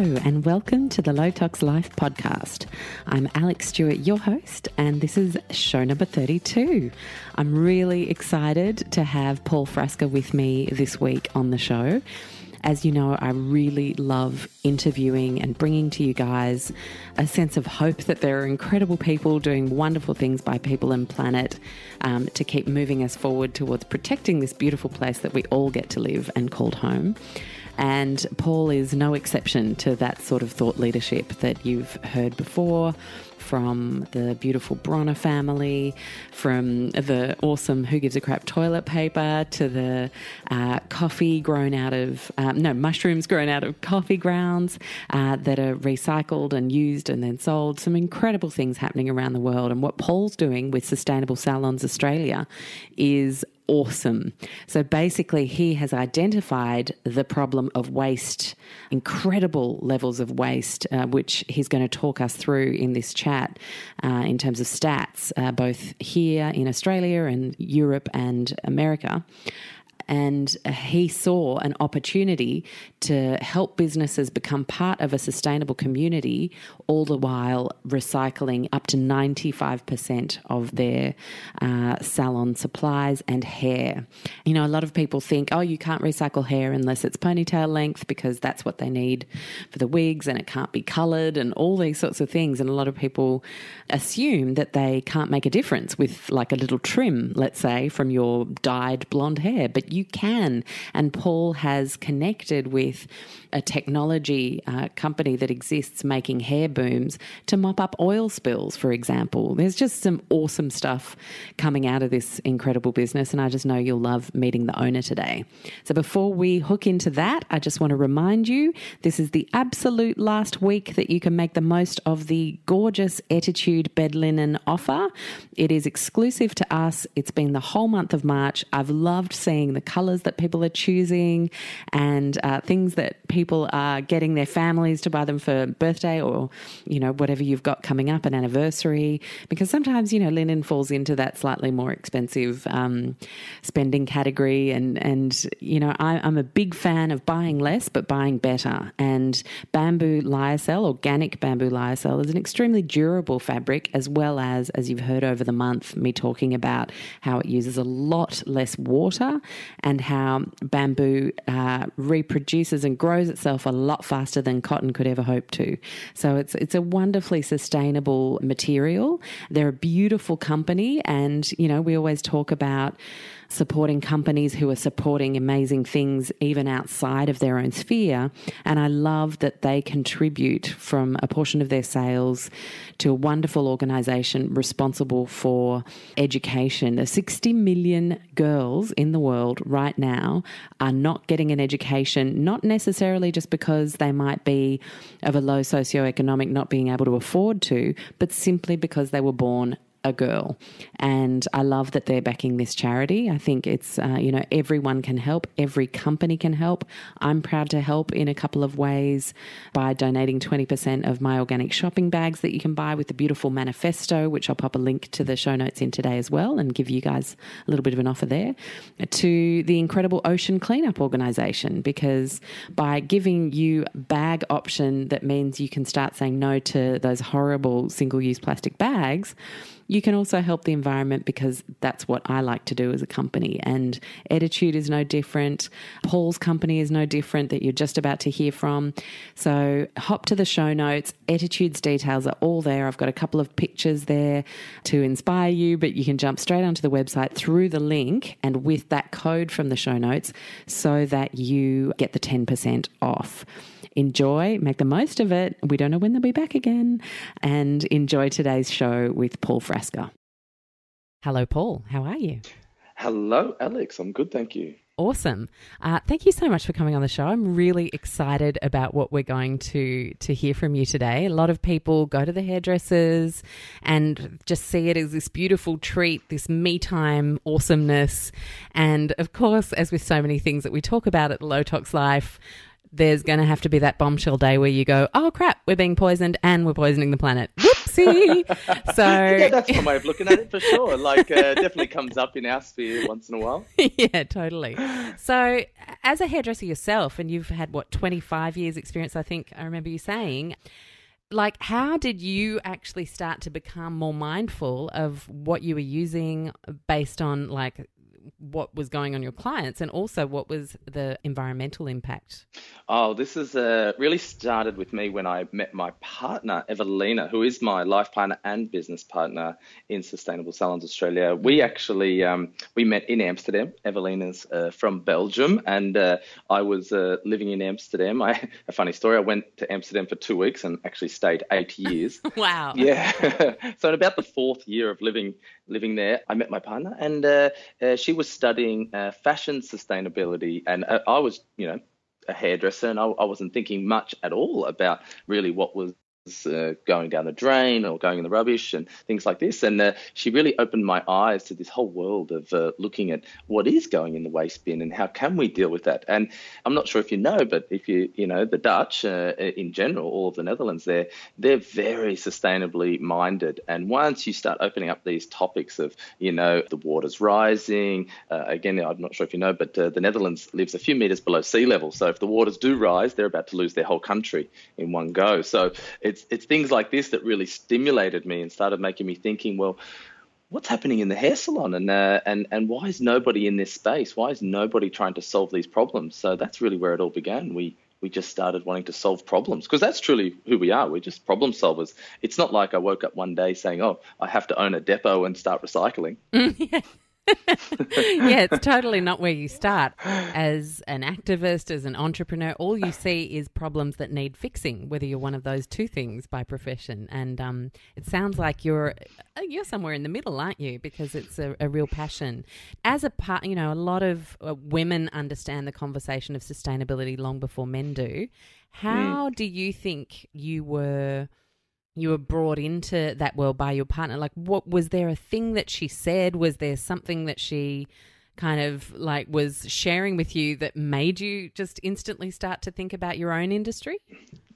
And welcome to the Low Tox Life podcast. I'm Alexx Stewart, your host, and this is show number 32. I'm really excited to have Paul Frasca with me this week on the show. As you know, I really love interviewing and bringing to you guys a sense of hope that there are incredible people doing wonderful things by people and planet um, to keep moving us forward towards protecting this beautiful place that we all get to live and called home. And Paul is no exception to that sort of thought leadership that you've heard before from the beautiful Bronner family, from the awesome Who Gives a Crap toilet paper to the uh, coffee grown out of, um, no, mushrooms grown out of coffee grounds uh, that are recycled and used and then sold. Some incredible things happening around the world. And what Paul's doing with Sustainable Salons Australia is awesome. So basically, he has identified the problem of waste, incredible levels of waste, uh, which he's going to talk us through in this chat uh, in terms of stats, uh, both here in Australia and Europe and America and he saw an opportunity to help businesses become part of a sustainable community, all the while recycling up to 95% of their uh, salon supplies and hair. You know, a lot of people think, oh, you can't recycle hair unless it's ponytail length because that's what they need for the wigs and it can't be coloured and all these sorts of things. And a lot of people assume that they can't make a difference with like a little trim, let's say, from your dyed blonde hair. But you you can. And Paul has connected with a technology uh, company that exists making hair booms to mop up oil spills, for example. There's just some awesome stuff coming out of this incredible business, and I just know you'll love meeting the owner today. So before we hook into that, I just want to remind you this is the absolute last week that you can make the most of the gorgeous Attitude bed linen offer. It is exclusive to us. It's been the whole month of March. I've loved seeing the colors that people are choosing and uh, things that people are getting their families to buy them for birthday or, you know, whatever you've got coming up, an anniversary. Because sometimes, you know, linen falls into that slightly more expensive um, spending category. And, and you know, I, I'm a big fan of buying less but buying better. And bamboo lyocell, organic bamboo lyocell, is an extremely durable fabric, as well as, as you've heard over the month, me talking about how it uses a lot less water and how bamboo uh, reproduces and grows itself a lot faster than cotton could ever hope to. So it's it's a wonderfully sustainable material. They're a beautiful company, and you know we always talk about supporting companies who are supporting amazing things even outside of their own sphere. And I love that they contribute from a portion of their sales to a wonderful organization responsible for education. The 60 million girls in the world right now are not getting an education, not necessarily just because they might be of a low socioeconomic, not being able to afford to, but simply because they were born a girl. And I love that they're backing this charity. I think it's, uh, you know, everyone can help, every company can help. I'm proud to help in a couple of ways by donating 20% of my organic shopping bags that you can buy with the beautiful manifesto, which I'll pop a link to the show notes in today as well and give you guys a little bit of an offer there, to the incredible Ocean Cleanup Organization, because by giving you bag option, that means you can start saying no to those horrible single use plastic bags you can also help the environment because that's what I like to do as a company. And Attitude is no different. Paul's company is no different that you're just about to hear from. So hop to the show notes. Attitude's details are all there. I've got a couple of pictures there to inspire you, but you can jump straight onto the website through the link and with that code from the show notes so that you get the 10% off enjoy, make the most of it. We don't know when they'll be back again. And enjoy today's show with Paul Frasca. Hello, Paul. How are you? Hello, Alexx. I'm good, thank you. Awesome. Uh, thank you so much for coming on the show. I'm really excited about what we're going to to hear from you today. A lot of people go to the hairdressers and just see it as this beautiful treat, this me time awesomeness. And of course, as with so many things that we talk about at Low Tox Life, there's going to have to be that bombshell day where you go, oh crap, we're being poisoned and we're poisoning the planet. Whoopsie. So yeah, that's one way of looking at it for sure. Like, uh, definitely comes up in our sphere once in a while. yeah, totally. So, as a hairdresser yourself, and you've had what twenty five years experience, I think I remember you saying like how did you actually start to become more mindful of what you were using based on like what was going on your clients and also what was the environmental impact? Oh, this is uh, really started with me when I met my partner, Evelina, who is my life partner and business partner in Sustainable Salons Australia. We mm-hmm. actually um, we met in Amsterdam. Evelina's uh, from Belgium, and uh, I was uh, living in Amsterdam. I, a funny story: I went to Amsterdam for two weeks and actually stayed eight years. wow. Yeah. so in about the fourth year of living living there, I met my partner, and uh, uh, she was studying uh, fashion sustainability, and uh, I was, you know, a hairdresser, and I, I, wasn't thinking much at all about really what was uh, going down the drain or going in the rubbish and things like this. And uh, she really opened my eyes to this whole world of uh, looking at what is going in the waste bin and how can we deal with that. And I'm not sure if you know, but if you you know the Dutch uh, in general, all of the Netherlands, they're they're very sustainably minded. And once you start opening up these topics of you know the water's rising, uh, again I'm not sure if you know, but uh, the Netherlands lives a few meters below sea level. So if the waters do rise, they're about to lose their whole country in one go. So it's it's things like this that really stimulated me and started making me thinking, well, what's happening in the hair salon and uh, and and why is nobody in this space? Why is nobody trying to solve these problems? So that's really where it all began. We we just started wanting to solve problems because that's truly who we are. We're just problem solvers. It's not like I woke up one day saying, "Oh, I have to own a depot and start recycling." yeah. it's totally not where you start. As an activist, as an entrepreneur, all you see is problems that need fixing, whether you're one of those two things by profession. And um, it sounds like you're uh, you're somewhere in the middle, aren't you? Because it's a, a real passion. As a part, you know, a lot of uh, women understand the conversation of sustainability long before men do. How mm. do you think you were? You were brought into that world by your partner? Like what was there a thing that she said? Was there something that she kind of like was sharing with you that made you just instantly start to think about your own industry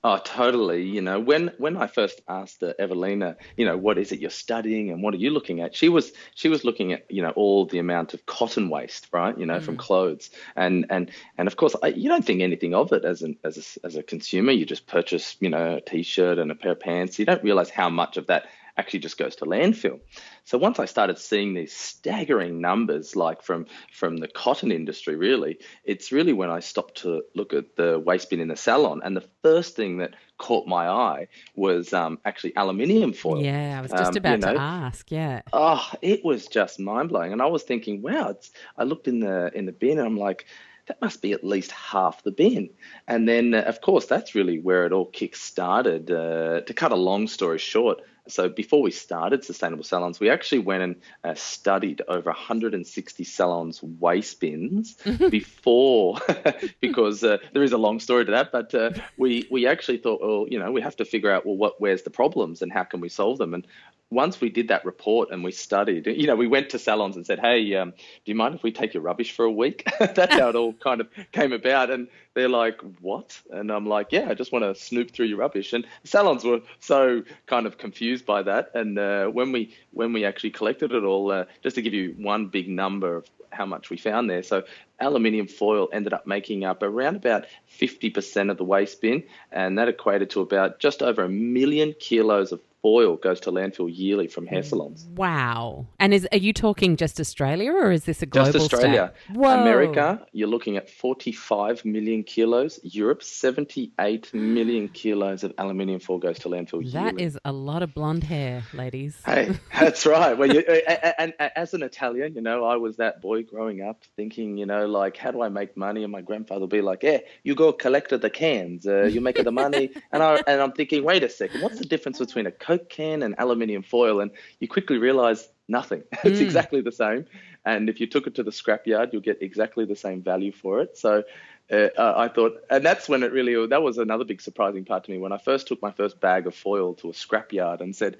Oh, totally. You know, when when I first asked uh, Evelina, you know, what is it you're studying and what are you looking at? She was she was looking at you know all the amount of cotton waste, right? You know, mm. from clothes, and and and of course, I, you don't think anything of it as an as a, as a consumer. You just purchase, you know, a t-shirt and a pair of pants. You don't realize how much of that actually just goes to landfill. So once I started seeing these staggering numbers, like from from the cotton industry, really, it's really when I stopped to look at the waste bin in the salon, and the first thing that caught my eye was um, actually aluminium foil. Yeah, I was just um, about you know, to ask. Yeah. Oh, it was just mind blowing, and I was thinking, wow. It's, I looked in the in the bin, and I'm like that must be at least half the bin. And then, uh, of course, that's really where it all kick started. Uh, to cut a long story short, so before we started Sustainable Salons, we actually went and uh, studied over 160 salons waste bins before, because uh, there is a long story to that. But uh, we we actually thought, well, you know, we have to figure out well, what where's the problems and how can we solve them. And once we did that report and we studied, you know, we went to salons and said, "Hey, um, do you mind if we take your rubbish for a week?" That's how it all kind of came about. And they're like, "What?" And I'm like, "Yeah, I just want to snoop through your rubbish." And salons were so kind of confused by that. And uh, when we when we actually collected it all, uh, just to give you one big number of how much we found there, so aluminium foil ended up making up around about 50% of the waste bin, and that equated to about just over a million kilos of oil goes to landfill yearly from hair salons. Wow. And is are you talking just Australia or is this a global Just Australia. America, you're looking at 45 million kilos. Europe, 78 million kilos of aluminium foil goes to landfill that yearly. That is a lot of blonde hair, ladies. Hey, that's right. Well, you, and, and, as an Italian, you know, I was that boy growing up thinking, you know, like, how do I make money? And my grandfather would be like, yeah, you go collect the cans, uh, you make the money. and, I, and I'm thinking, wait a second, what's the difference between a Coke can and aluminium foil, and you quickly realize nothing. it's mm. exactly the same. And if you took it to the scrapyard, you'll get exactly the same value for it. So uh, I thought, and that's when it really, that was another big surprising part to me when I first took my first bag of foil to a scrapyard and said,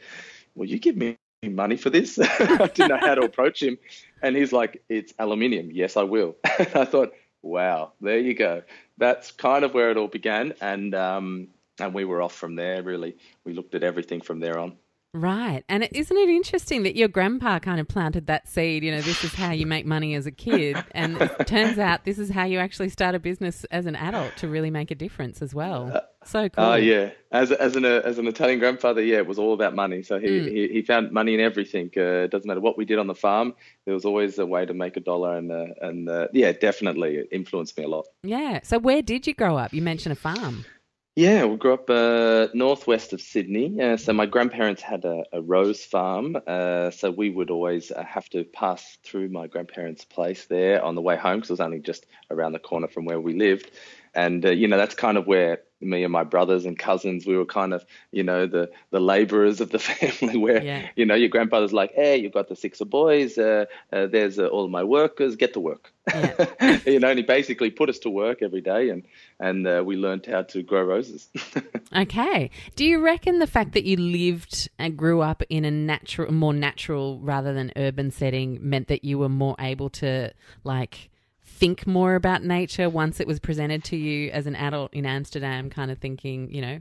Will you give me money for this? I didn't know how to approach him. And he's like, It's aluminium. Yes, I will. I thought, Wow, there you go. That's kind of where it all began. And um, and we were off from there. Really, we looked at everything from there on. Right. And isn't it interesting that your grandpa kind of planted that seed? You know, this is how you make money as a kid. And it turns out this is how you actually start a business as an adult to really make a difference as well. Uh, so cool. Oh, uh, yeah. As, as, an, uh, as an Italian grandfather, yeah, it was all about money. So he, mm. he, he, found money in everything. Uh, it doesn't matter what we did on the farm, there was always a way to make a dollar. And, uh, and uh, yeah, definitely it influenced me a lot. Yeah. So where did you grow up? You mentioned a farm. Yeah, we grew up uh, northwest of Sydney. Uh, so my grandparents had a, a rose farm. Uh, so we would always uh, have to pass through my grandparents' place there on the way home because it was only just around the corner from where we lived. And, uh, you know, that's kind of where me and my brothers and cousins, we were kind of, you know, the the laborers of the family. Where yeah. you know your grandfather's like, hey, you've got the six of boys. Uh, uh, there's uh, all of my workers. Get to work. Yeah. you know, and he basically put us to work every day, and and uh, we learned how to grow roses. okay. Do you reckon the fact that you lived and grew up in a natural, more natural rather than urban setting meant that you were more able to like think more about nature once it was presented to you as an adult in Amsterdam, kind of thinking, you know?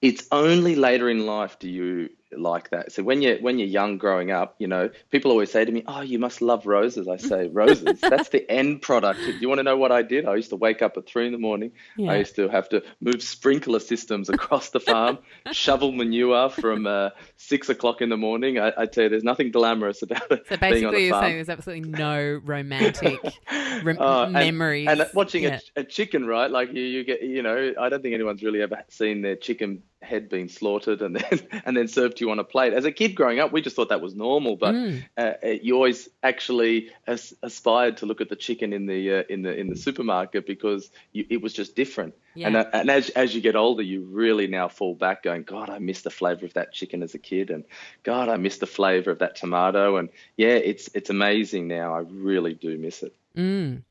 It's only later in life do you like that. So when you're when you're young growing up, you know, people always say to me, "Oh, you must love roses." I say, "Roses. that's the end product." Do you want to know what I did? I used to wake up at three in the morning. Yeah. I used to have to move sprinkler systems across the farm, shovel manure from uh, six o'clock in the morning. I, I tell you, there's nothing glamorous about it. So basically, you're farm. saying there's absolutely no romantic rem- uh, memories. And, and watching yeah. a, a, chicken, right? Like you, you get, you know, I don't think anyone's really ever seen their chicken head being slaughtered and then and then served to you on a plate. As a kid growing up, we just thought that was normal, but mm. uh, uh you always actually as, aspired to look at the chicken in the uh, in the in the supermarket because you, it was just different. Yeah. And, uh, and as as you get older, you really now fall back going, God, I miss the flavor of that chicken as a kid, and God, I miss the flavor of that tomato, and yeah, it's it's amazing now. I really do miss it. Mm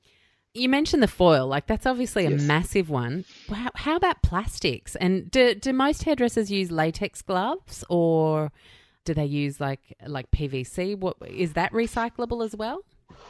you mentioned the foil, like that's obviously a massive one. How, how, about plastics? And do, do most hairdressers use latex gloves or do they use like like PVC? What is that recyclable as well?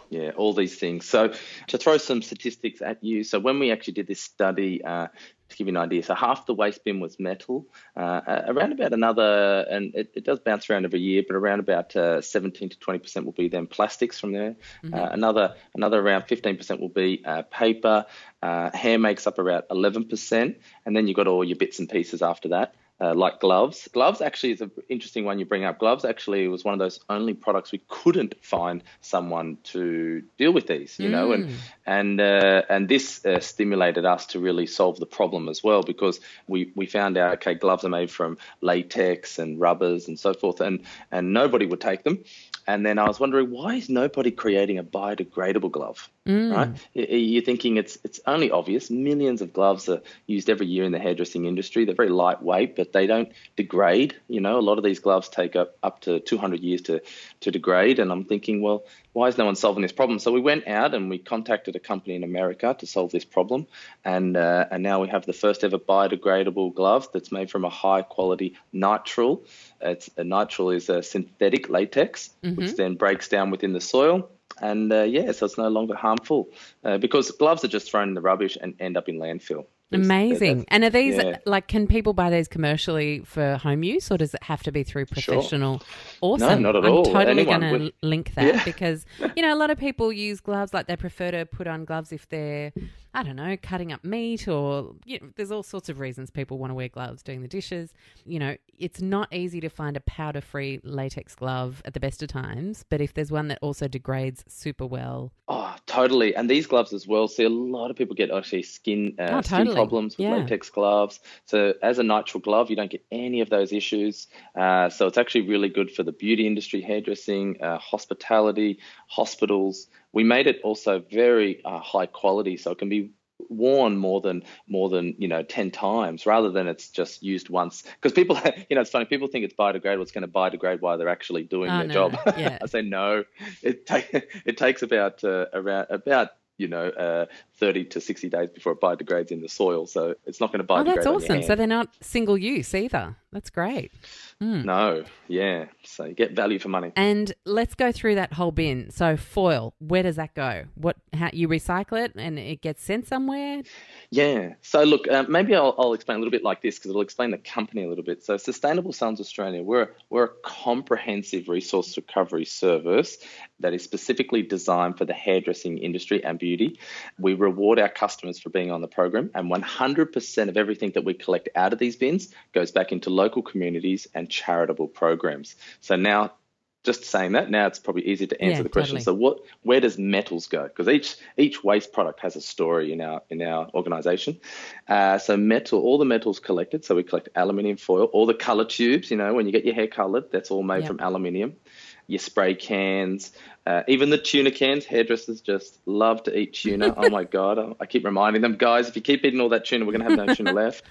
Yeah, all these things. So to throw some statistics at you, so when we actually did this study, uh, to give you an idea, so half the waste bin was metal, uh, around about another, and it, it, does bounce around every year, but around about uh, 17 to 20 percent will be then plastics from there. Mm-hmm. Uh, another another around 15 percent will be uh, paper. Uh, hair makes up about 11 percent, and then you've got all your bits and pieces after that uh, like gloves. Gloves actually is an interesting one you bring up. Gloves actually was one of those only products we couldn't find someone to deal with these, you mm. know, and mm. and uh, and this uh, stimulated us to really solve the problem as well because we we found out okay, gloves are made from latex and rubbers and so forth, and and nobody would take them. And then I was wondering why is nobody creating a biodegradable glove? Mm. Right? You're thinking it's it's only obvious. Millions of gloves are used every year in the hairdressing industry. They're very lightweight, but they don't degrade. You know, a lot of these gloves take up up to 200 years to to degrade. And I'm thinking, well, why is no one solving this problem? So we went out and we contacted a company in America to solve this problem, and uh, and now we have the first ever biodegradable glove that's made from a high quality nitrile. It's a nitrile is a synthetic latex, mm-hmm. which then breaks down within the soil and uh, yeah, so it's no longer harmful uh, because gloves are just thrown in the rubbish and end up in landfill. Amazing. And are these yeah. like can people buy these commercially for home use or does it have to be through professional? Sure. Awesome. No, not at I'm all. totally going to link that yeah. because you know a lot of people use gloves like they prefer to put on gloves if they're I don't know, cutting up meat or you know, there's all sorts of reasons people want to wear gloves doing the dishes. You know, it's not easy to find a powder-free latex glove at the best of times, but if there's one that also degrades super well. Oh, totally. And these gloves as well. See, a lot of people get actually skin uh, oh, totally. skin problems with yeah. latex gloves. So as a nitrile glove, you don't get any of those issues. Uh, so it's actually really good for the beauty industry, hairdressing, uh, hospitality, hospitals we made it also very uh, high quality, so it can be worn more than more than you know 10 times rather than it's just used once because people you know it's funny people think it's biodegradable it's going to biodegrade while they're actually doing oh, their no, job yeah. i say no it, it takes about uh, around about you know, uh, 30 to 60 days before it biodegrades in the soil. So it's not going to biodegrade. Oh, that's awesome. So they're not single use either. That's great. Mm. No, yeah. So you get value for money. And let's go through that whole bin. So foil, where does that go? What? How you recycle it and it gets sent somewhere? Yeah. So look, uh, maybe I'll, I'll explain a little bit like this because it'll explain the company a little bit. So Sustainable Salons Australia, we're we're a comprehensive resource recovery service that is specifically designed for the hairdressing industry and beauty. We reward our customers for being on the program, and 100% of everything that we collect out of these bins goes back into local communities and charitable programs. So now just saying that now it's probably easier to answer Yeah, the question totally. so what where does metals go because each each waste product has a story in our in our organization uh, so metal all the metals collected so we collect aluminium foil all the color tubes you know when you get your hair colored that's all made Yep. from aluminium your spray cans uh, even the tuna cans hairdressers just love to eat tuna oh my god I, keep reminding them guys if you keep eating all that tuna we're going to have no tuna left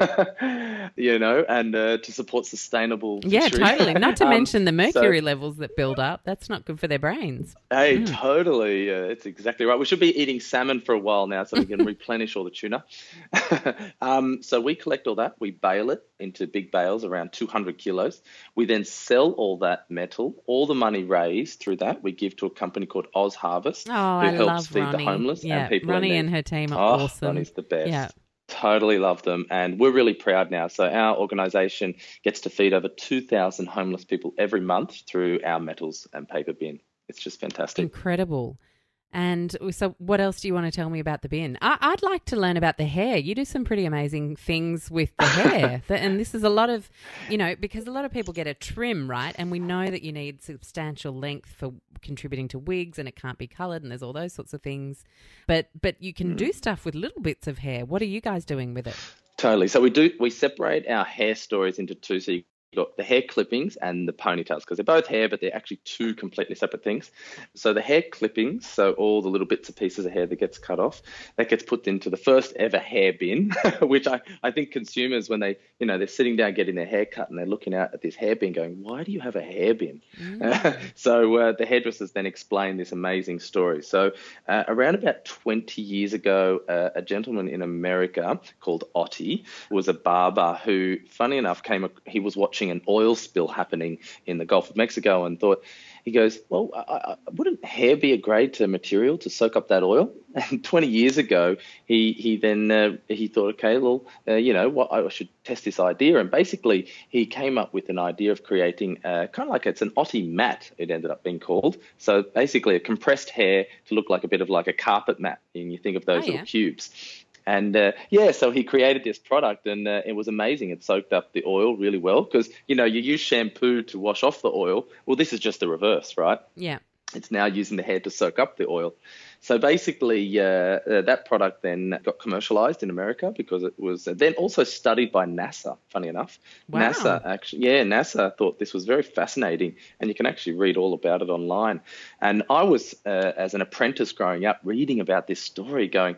you know and uh, to support sustainable Yeah, totally. Not to Um, mention the so- mercury levels that build up. That's not good for their brains. Hey, Mm. totally. Uh, it's exactly right. We should be eating salmon for a while now so we can replenish all the tuna. um, so we collect all that, we bale it into big bales around 200 kilos. We then sell all that metal. All the money raised through that we give to a company called OzHarvest, Oh, who I helps feed Ronnie. the homeless yeah, and people in Ronnie and her team are Oh, awesome. Ronnie's the best. Yeah. Totally love them. And we're really proud now. So, our organization gets to feed over 2,000 homeless people every month through our metals and paper bin. It's just fantastic. Incredible. And so, what else do you want to tell me about the bin? I, I'd like to learn about the hair. You do some pretty amazing things with the hair. And this is a lot of, you know, because a lot of people get a trim, right? And we know that you need substantial length for contributing to wigs and it can't be colored and there's all those sorts of things. But but you can Mm. do stuff with little bits of hair. What are you guys doing with it? Totally. So we do we separate our hair stories into two. So you got the hair clippings and the ponytails because they're both hair, but they're actually two completely separate things. So the hair clippings, so all the little bits and pieces of hair that gets cut off, that gets put into the first ever hair bin, which I, I think consumers when they you know they're sitting down getting their hair cut and they're looking out at this hair bin going, why do you have a hair bin? so uh, the hairdressers then explain this amazing story. So uh, around about 20 years ago, uh, a gentleman in America called Otti was a barber who, funny enough, came. He was watching an oil spill happening in the Gulf of Mexico and thought. He goes, well, I, I, wouldn't hair be a great uh, material to soak up that oil? And 20 years ago, he he then uh, he thought, okay, well, uh, you know, what I should test this idea. And basically, he came up with an idea of creating uh, kind of like it's an Otti mat. It ended up being called. So basically, a compressed hair to look like a bit of like a carpet mat. And you think of those Oh, little yeah. cubes. And uh, yeah, so he created this product, and uh, it was amazing. It soaked up the oil really well because you know you use shampoo to wash off the oil. Well, this is just the reverse, right? Yeah. It's now using the hair to soak up the oil. So basically, uh, uh, that product then got commercialized in America because it was then also studied by NASA. Funny enough, Wow. NASA actually, yeah, NASA thought this was very fascinating, and you can actually read all about it online. And I was, uh, as an apprentice growing up, reading about this story, going,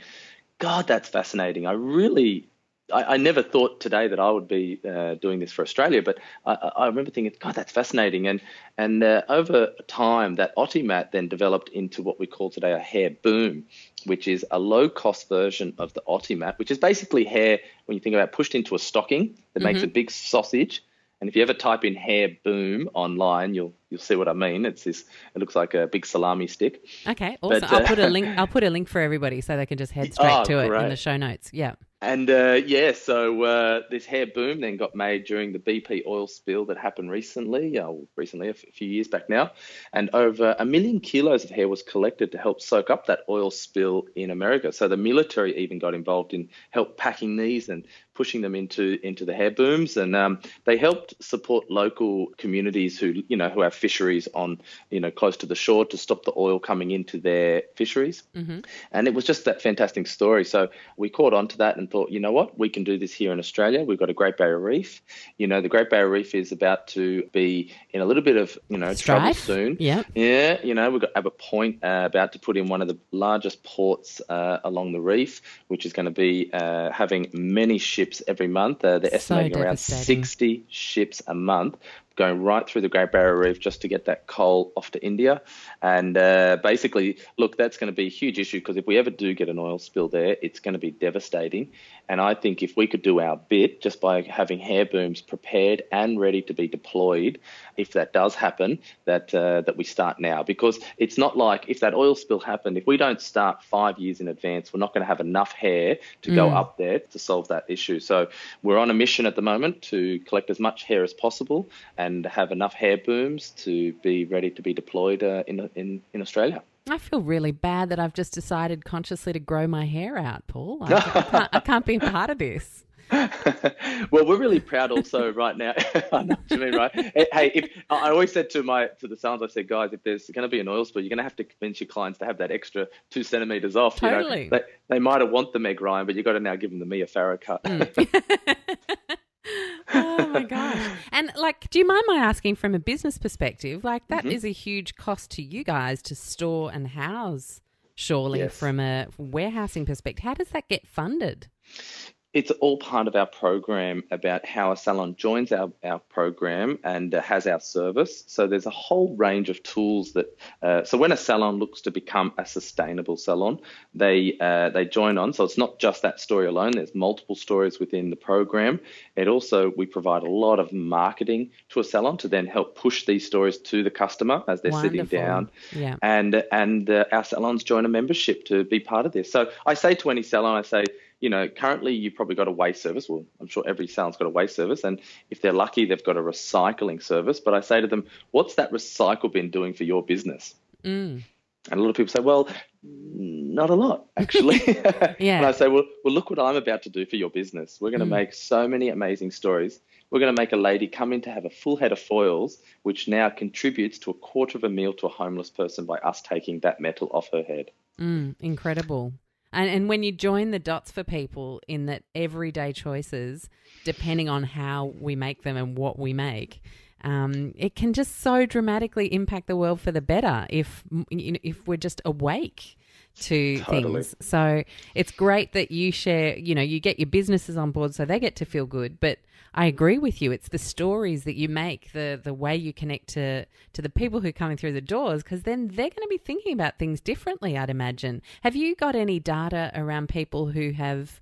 God, that's fascinating. I really, I, I never thought today that I would be uh, doing this for Australia, but I, I remember thinking, God, that's fascinating. And and uh, over time, that Otimat then developed into what we call today a hair boom, which is a low-cost version of the Otimat, which is basically hair when you think about it, pushed into a stocking that makes a big sausage. And if you ever type in hair boom online, you'll you'll see what I mean. It's this. It looks like a big salami stick. Okay. Awesome. But, I'll uh, put a link. I'll put a link for everybody so they can just head straight Oh, to it in the show notes. Yeah. And uh, yeah, so uh, this hair boom then got made during the BP oil spill that happened recently, uh, recently, a f- few years back now. And over a million kilos of hair was collected to help soak up that oil spill in America. So the military even got involved in help packing these and pushing them into into the hair booms. And um, they helped support local communities who you know who have fisheries on you know close to the shore to stop the oil coming into their fisheries. Mm-hmm. And it was just that fantastic story. So we caught on to that and thought, you know what, we can do this here in Australia. We've got a Great Barrier Reef. You know, the Great Barrier Reef is about to be in a little bit of, you know, trouble soon. Yeah. Yeah, you know, we've got Abbott Point uh, about to put in one of the largest ports uh, along the reef, which is going to be uh, having many ships every month. Uh, they're So estimating around 60 ships a month going right through the Great Barrier Reef just to get that coal off to India. And uh, basically, look, that's going to be a huge issue because if we ever do get an oil spill there, it's going to be devastating. And I think if we could do our bit just by having hair booms prepared and ready to be deployed, if that does happen, that uh, that we start now because it's not like if that oil spill happened, if we don't start five years in advance, we're not going to have enough hair to mm. go up there to solve that issue. So we're on a mission at the moment to collect as much hair as possible and have enough hair booms to be ready to be deployed uh, in, in in Australia. I feel really bad that I've just decided consciously to grow my hair out, Paul. I, I, can't, I can't be a part of this. well, we're really proud also right now. I know what you mean, right? Hey, if I always said to my to the salons, I said, guys, if there's going to be an oil spill, you're going to have to convince your clients to have that extra two centimeters off. Totally. You know, they, they might have want the Meg Ryan, but you've got to now give them the Mia Farrow cut. Mm. Oh my gosh. And like, do you mind my asking from a business perspective? Like, that mm-hmm. is a huge cost to you guys to store and house, surely, yes. from a warehousing perspective. How does that get funded? It's all part of our program about how a salon joins our, our program and uh, has our service. So there's a whole range of tools that. Uh, so when a salon looks to become a sustainable salon, they uh, they join on. So it's not just that story alone. There's multiple stories within the program. It also we provide a lot of marketing to a salon to then help push these stories to the customer as they're Wonderful. sitting down. Yeah. And and uh, our salons join a membership to be part of this. So I say to any salon, I say you know, currently you've probably got a waste service. Well, I'm sure every salon's got a waste service, and if they're lucky, they've got a recycling service. But I say to them, what's that recycle bin doing for your business? Mm. And a lot of people say, well, not a lot, actually. yeah. and I say, well, well, look what I'm about to do for your business. We're going to mm. make so many amazing stories. We're going to make a lady come in to have a full head of foils, which now contributes to a quarter of a meal to a homeless person by us taking that metal off her head. Mm, incredible. And, and when you join the dots for people in that everyday choices, depending on how we make them and what we make, um, it can just so dramatically impact the world for the better if if we're just awake to totally. things. So it's great that you share, you know, you get your businesses on board so they get to feel good, but I agree with you. It's the stories that you make, the the way you connect to to the people who are coming through the doors, because then they're going to be thinking about things differently. I'd imagine. Have you got any data around people who have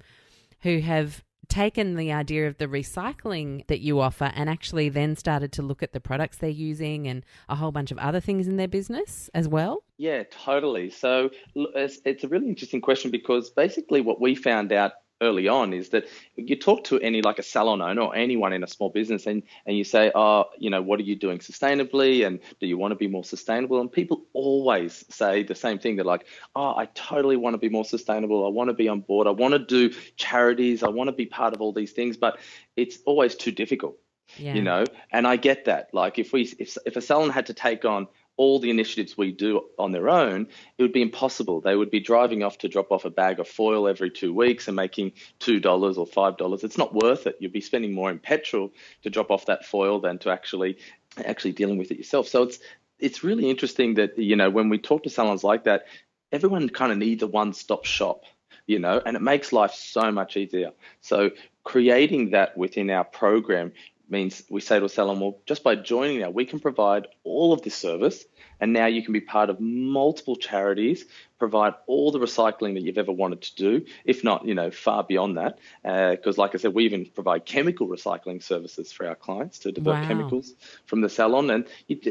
who have taken the idea of the recycling that you offer and actually then started to look at the products they're using and a whole bunch of other things in their business as well? Yeah, totally. So it's, a really interesting question because basically what we found out early on is that you talk to any like a salon owner or anyone in a small business and, and you say, oh, you know, what are you doing sustainably? And do you want to be more sustainable? And people always say the same thing. They're like, oh, I totally want to be more sustainable. I want to be on board. I want to do charities. I want to be part of all these things, but it's always too difficult. Yeah. You know, and I get that. Like if we if if a salon had to take on all the initiatives we do on their own, it would be impossible. They would be driving off to drop off a bag of foil every two weeks and making $2 or $5. It's not worth it. You'd be spending more in petrol to drop off that foil than to actually actually dealing with it yourself. So it's it's really interesting that you know when we talk to salons like that, everyone kind of needs a one-stop shop, you know, and it makes life so much easier. So creating that within our program means we say to a salon, well, just by joining now, we can provide all of this service and now you can be part of multiple charities, provide all the recycling that you've ever wanted to do, if not, you know, far beyond that. Because, uh, like I said, we even provide chemical recycling services for our clients to divert wow. chemicals from the salon. And,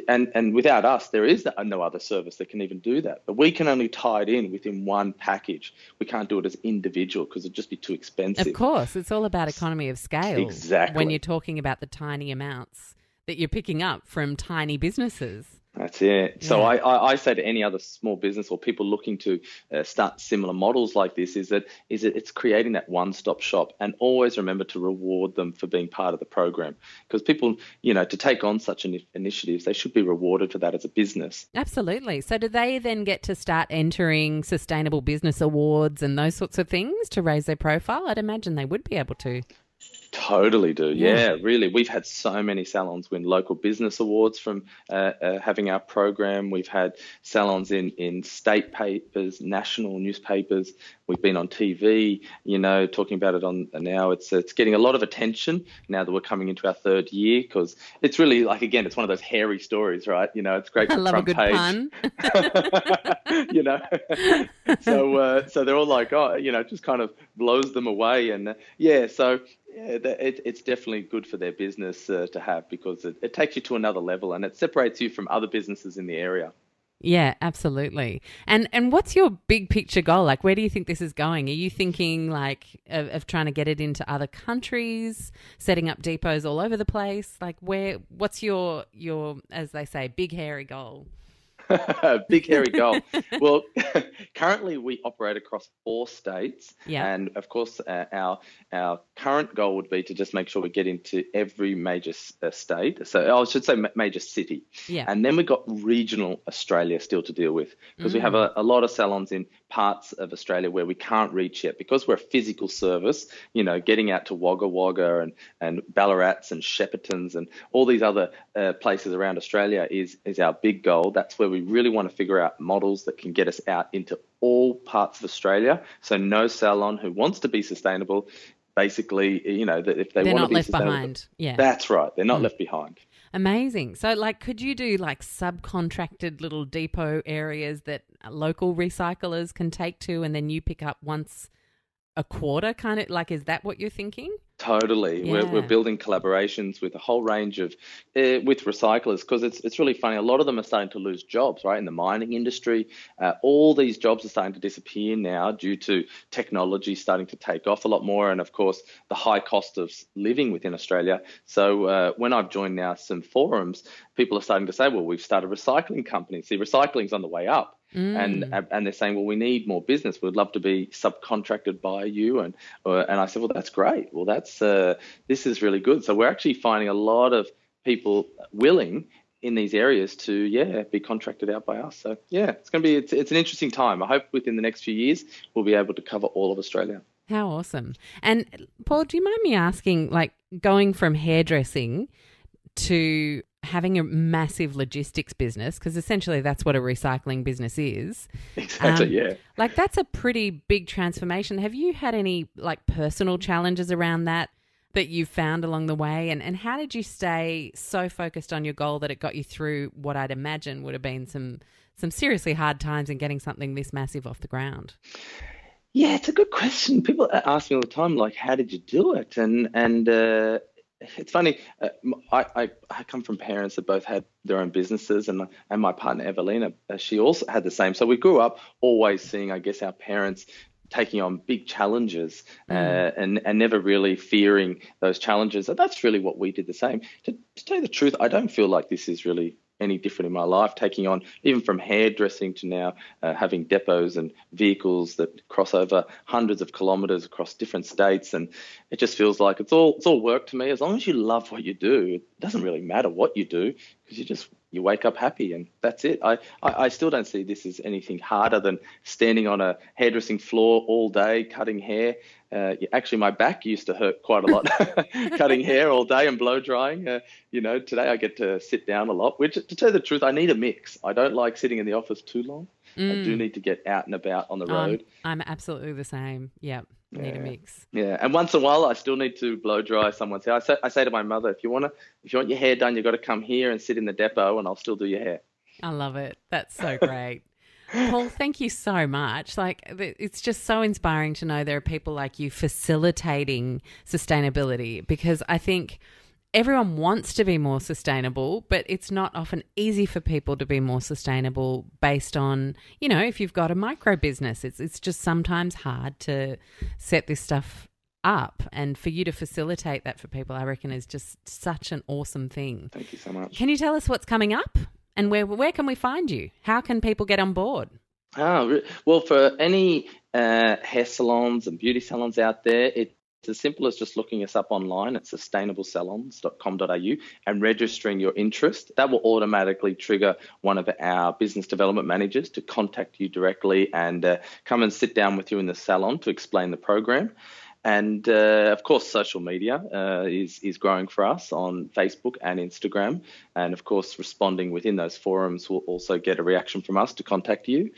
and, and without us, there is no other service that can even do that. But we can only tie it in within one package. We can't do it as individual because it'd just be too expensive. Of course, it's all about economy of scale. Exactly. When you're talking about the tiny amounts that you're picking up from tiny businesses. That's it. So I, I, I, say to any other small business or people looking to uh, start similar models like this is that is that it's creating that one-stop shop and always remember to reward them for being part of the program because people you know to take on such an initiatives they should be rewarded for that as a business. Absolutely. So do they then get to start entering sustainable business awards and those sorts of things to raise their profile? I'd imagine they would be able to. Totally do. Yeah. really. We've had so many salons win local business awards from uh, uh, having our program. We've had salons in, in state papers, national newspapers. We've been on TV, you know, talking about it on now. It's it's getting a lot of attention now that we're coming into our third year because it's really like again, it's one of those hairy stories, right? You know, it's great. I love front a good page. pun. you know, so uh, so they're all like, oh, you know, it just kind of blows them away, and uh, yeah, so it, it's definitely good for their business uh, to have because it, it takes you to another level and it separates you from other businesses in the area. Yeah, absolutely. And and what's your big picture goal? Like, where do you think this is going? Are you thinking like of, of, trying to get it into other countries, setting up depots all over the place? Like, where? What's your your as they say, big hairy goal? Big hairy goal. well, currently we operate across four states, yeah. and of course uh, our our current goal would be to just make sure we get into every major uh, state. So oh, I should say major city. Yeah. And then we've got regional Australia still to deal with because mm. we have a, a, lot of salons in parts of Australia where we can't reach yet because we're a physical service. You know, getting out to Wagga Wagga and and Ballarats and Sheppartons and all these other uh, places around Australia is is our big goal. That's where we really want to figure out models that can get us out into all parts of Australia. So no salon who wants to be sustainable, basically, you know, that if they They're want to be left behind. Yeah. That's right. They're not mm. left behind. Amazing. So, like, could you do like subcontracted little depot areas that local recyclers can take to, and then you pick up once a quarter? Kind of like, is that what you're thinking? Totally, yeah. we're, we're building collaborations with a whole range of uh, with recyclers because it's it's really funny. A lot of them are starting to lose jobs, right? In the mining industry, uh, all these jobs are starting to disappear now due to technology starting to take off a lot more, and of course the high cost of living within Australia. So uh, when I've joined now some forums, people are starting to say, well, we've started recycling companies. See, recycling's on the way up. Mm. And and they're saying, well, we need more business. We'd love to be subcontracted by you. And uh, and I said, well, that's great. Well, that's uh, this is really good. So we're actually finding a lot of people willing in these areas to yeah be contracted out by us. So yeah, it's going to be it's, it's an interesting time. I hope within the next few years we'll be able to cover all of Australia. How awesome! And Paul, do you mind me asking, like going from hairdressing to having a massive logistics business because essentially that's what a recycling business is. Exactly, um, yeah. Like that's a pretty big transformation. Have you had any like personal challenges around that that you found along the way and and how did you stay so focused on your goal that it got you through what I'd imagine would have been some some seriously hard times in getting something this massive off the ground? Yeah, it's a good question. People ask me all the time, like, how did you do it? And and uh, it's funny. Uh, I, I, I come from parents that both had their own businesses, and and my partner Evelina, uh, she also had the same. So we grew up always seeing, I guess, our parents taking on big challenges uh, mm. and and never really fearing those challenges. And that's really what we did the same. To, to tell you the truth, I don't feel like this is really any different in my life, taking on even from hairdressing to now uh, having depots and vehicles that cross over hundreds of kilometres across different states, and it just feels like it's all it's all work to me. As long as you love what you do, it doesn't really matter what you do because you just you wake up happy and that's it. I, I, I, still don't see this as anything harder than standing on a hairdressing floor all day cutting hair. Uh, actually, my back used to hurt quite a lot cutting hair all day and blow drying. Uh, you know, today I get to sit down a lot, which to tell you the truth, I need a mix. I don't like sitting in the office too long. Mm. I do mm. need to get out and about on the road. I'm absolutely the same. Yep. Yeah. Need a mix. Yeah, and once in a while, I still need to blow dry someone's hair. I say, I say to my mother, if you want to, if you want your hair done, you've got to come here and sit in the depot, and I'll still do your hair. I love it. That's so great. Paul, thank you so much. Like, it's just so inspiring to know there are people like you facilitating sustainability because I think everyone wants to be more sustainable, but it's not often easy for people to be more sustainable based on, you know, if you've got a micro business, it's it's just sometimes hard to set this stuff up and for you to facilitate that for people I reckon is just such an awesome thing. Thank you so much. Can you tell us what's coming up and where where can we find you? How can people get on board? Oh, well, for any uh, hair salons and beauty salons out there, it's as simple as just looking us up online at sustainablesalons.com.au and registering your interest. That will automatically trigger one of our business development managers to contact you directly and uh, come and sit down with you in the salon to explain the program. And uh, of course, social media uh, is is growing for us on Facebook and Instagram. And of course, responding within those forums will also get a reaction from us to contact you.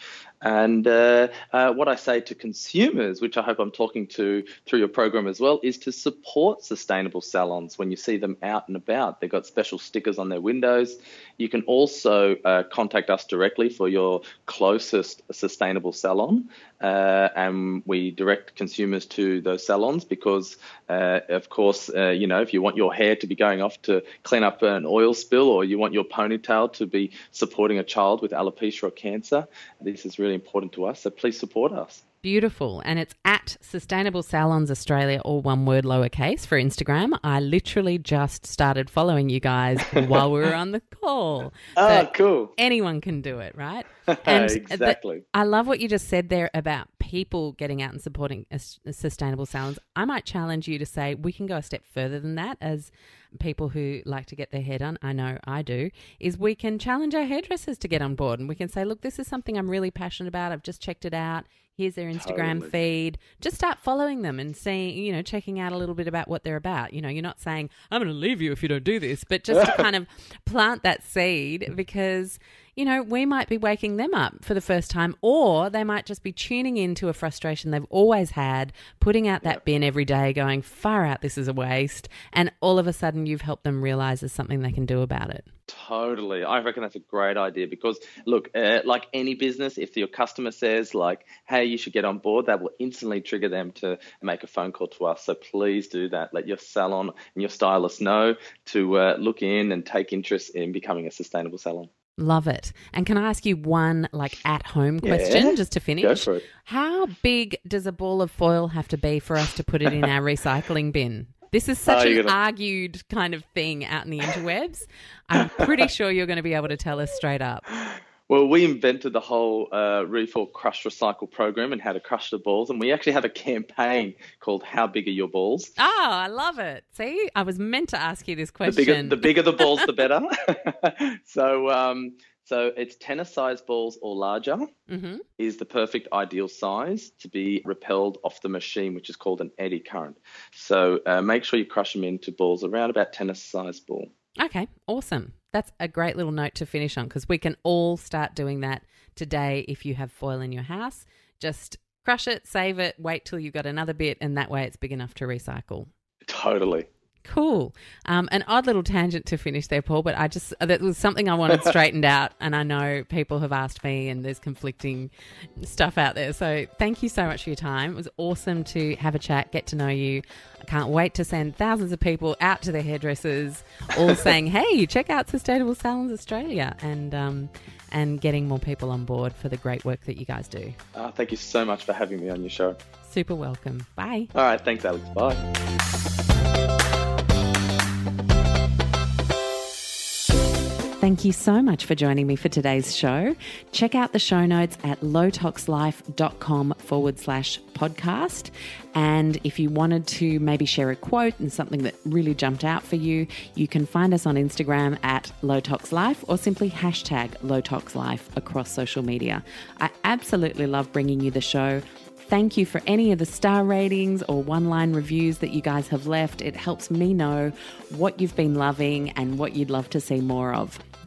And uh, uh, what I say to consumers, which I hope I'm talking to through your program as well, is to support sustainable salons when you see them out and about. They've got special stickers on their windows. You can also uh, contact us directly for your closest sustainable salon. Uh, and we direct consumers to those salons because, uh, of course, uh, you know, if you want your hair to be going off to clean up an oil spill or you want your ponytail to be supporting a child with alopecia or cancer, this is really important to us. So please support us. Beautiful. And it's at Sustainable Salons Australia, all one word lowercase for Instagram. I literally just started following you guys while we were on the call. Oh, so cool. Anyone can do it, right? And exactly. The, I love what you just said there about people getting out and supporting sustainable salons. I might challenge you to say we can go a step further than that as people who like to get their hair done, I know I do, is we can challenge our hairdressers to get on board and we can say, look, this is something I'm really passionate about. I've just checked it out. Here's their Instagram totally. feed. Just start following them and seeing, you know, checking out a little bit about what they're about. You know, you're not saying, I'm going to leave you if you don't do this, but just to kind of plant that seed because you know, we might be waking them up for the first time, or they might just be tuning into a frustration they've always had, putting out that bin every day, going, far out, this is a waste. And all of a sudden, you've helped them realize there's something they can do about it. Totally. I reckon that's a great idea because, look, uh, like any business, if your customer says, like, hey, you should get on board, that will instantly trigger them to make a phone call to us. So please do that. Let your salon and your stylist know to uh, look in and take interest in becoming a sustainable salon. Love it. And can I ask you one like at home question yeah. just to finish? Go for it. How big does a ball of foil have to be for us to put it in our recycling bin? This is oh, such oh, an gonna... argued kind of thing out in the interwebs. I'm pretty sure you're going to be able to tell us straight up. Well, we invented the whole uh, refill, crush, recycle program and how to crush the balls. And we actually have a campaign called How Big Are Your Balls? Oh, I love it. See, I was meant to ask you this question. The bigger the, bigger the balls, the better. so, um, so it's tennis size balls or larger mm-hmm. is the perfect ideal size to be repelled off the machine, which is called an eddy current. So uh, make sure you crush them into balls around about tennis size ball. Okay, awesome. That's a great little note to finish on because we can all start doing that today if you have foil in your house. Just crush it, save it, wait till you've got another bit, and that way it's big enough to recycle. Totally. Cool. Um, an odd little tangent to finish there, Paul, but I just, that was something I wanted straightened out. And I know people have asked me, and there's conflicting stuff out there. So thank you so much for your time. It was awesome to have a chat, get to know you. I can't wait to send thousands of people out to their hairdressers, all saying, hey, check out Sustainable Salons Australia. And, um, and getting more people on board for the great work that you guys do. Uh, thank you so much for having me on your show. Super welcome. Bye. All right. Thanks, Alexx. Bye. Thank you so much for joining me for today's show. Check out the show notes at lowtoxlife.com forward slash podcast. And if you wanted to maybe share a quote and something that really jumped out for you, you can find us on Instagram at lowtoxlife or simply hashtag lowtoxlife across social media. I absolutely love bringing you the show. Thank you for any of the star ratings or one line reviews that you guys have left. It helps me know what you've been loving and what you'd love to see more of.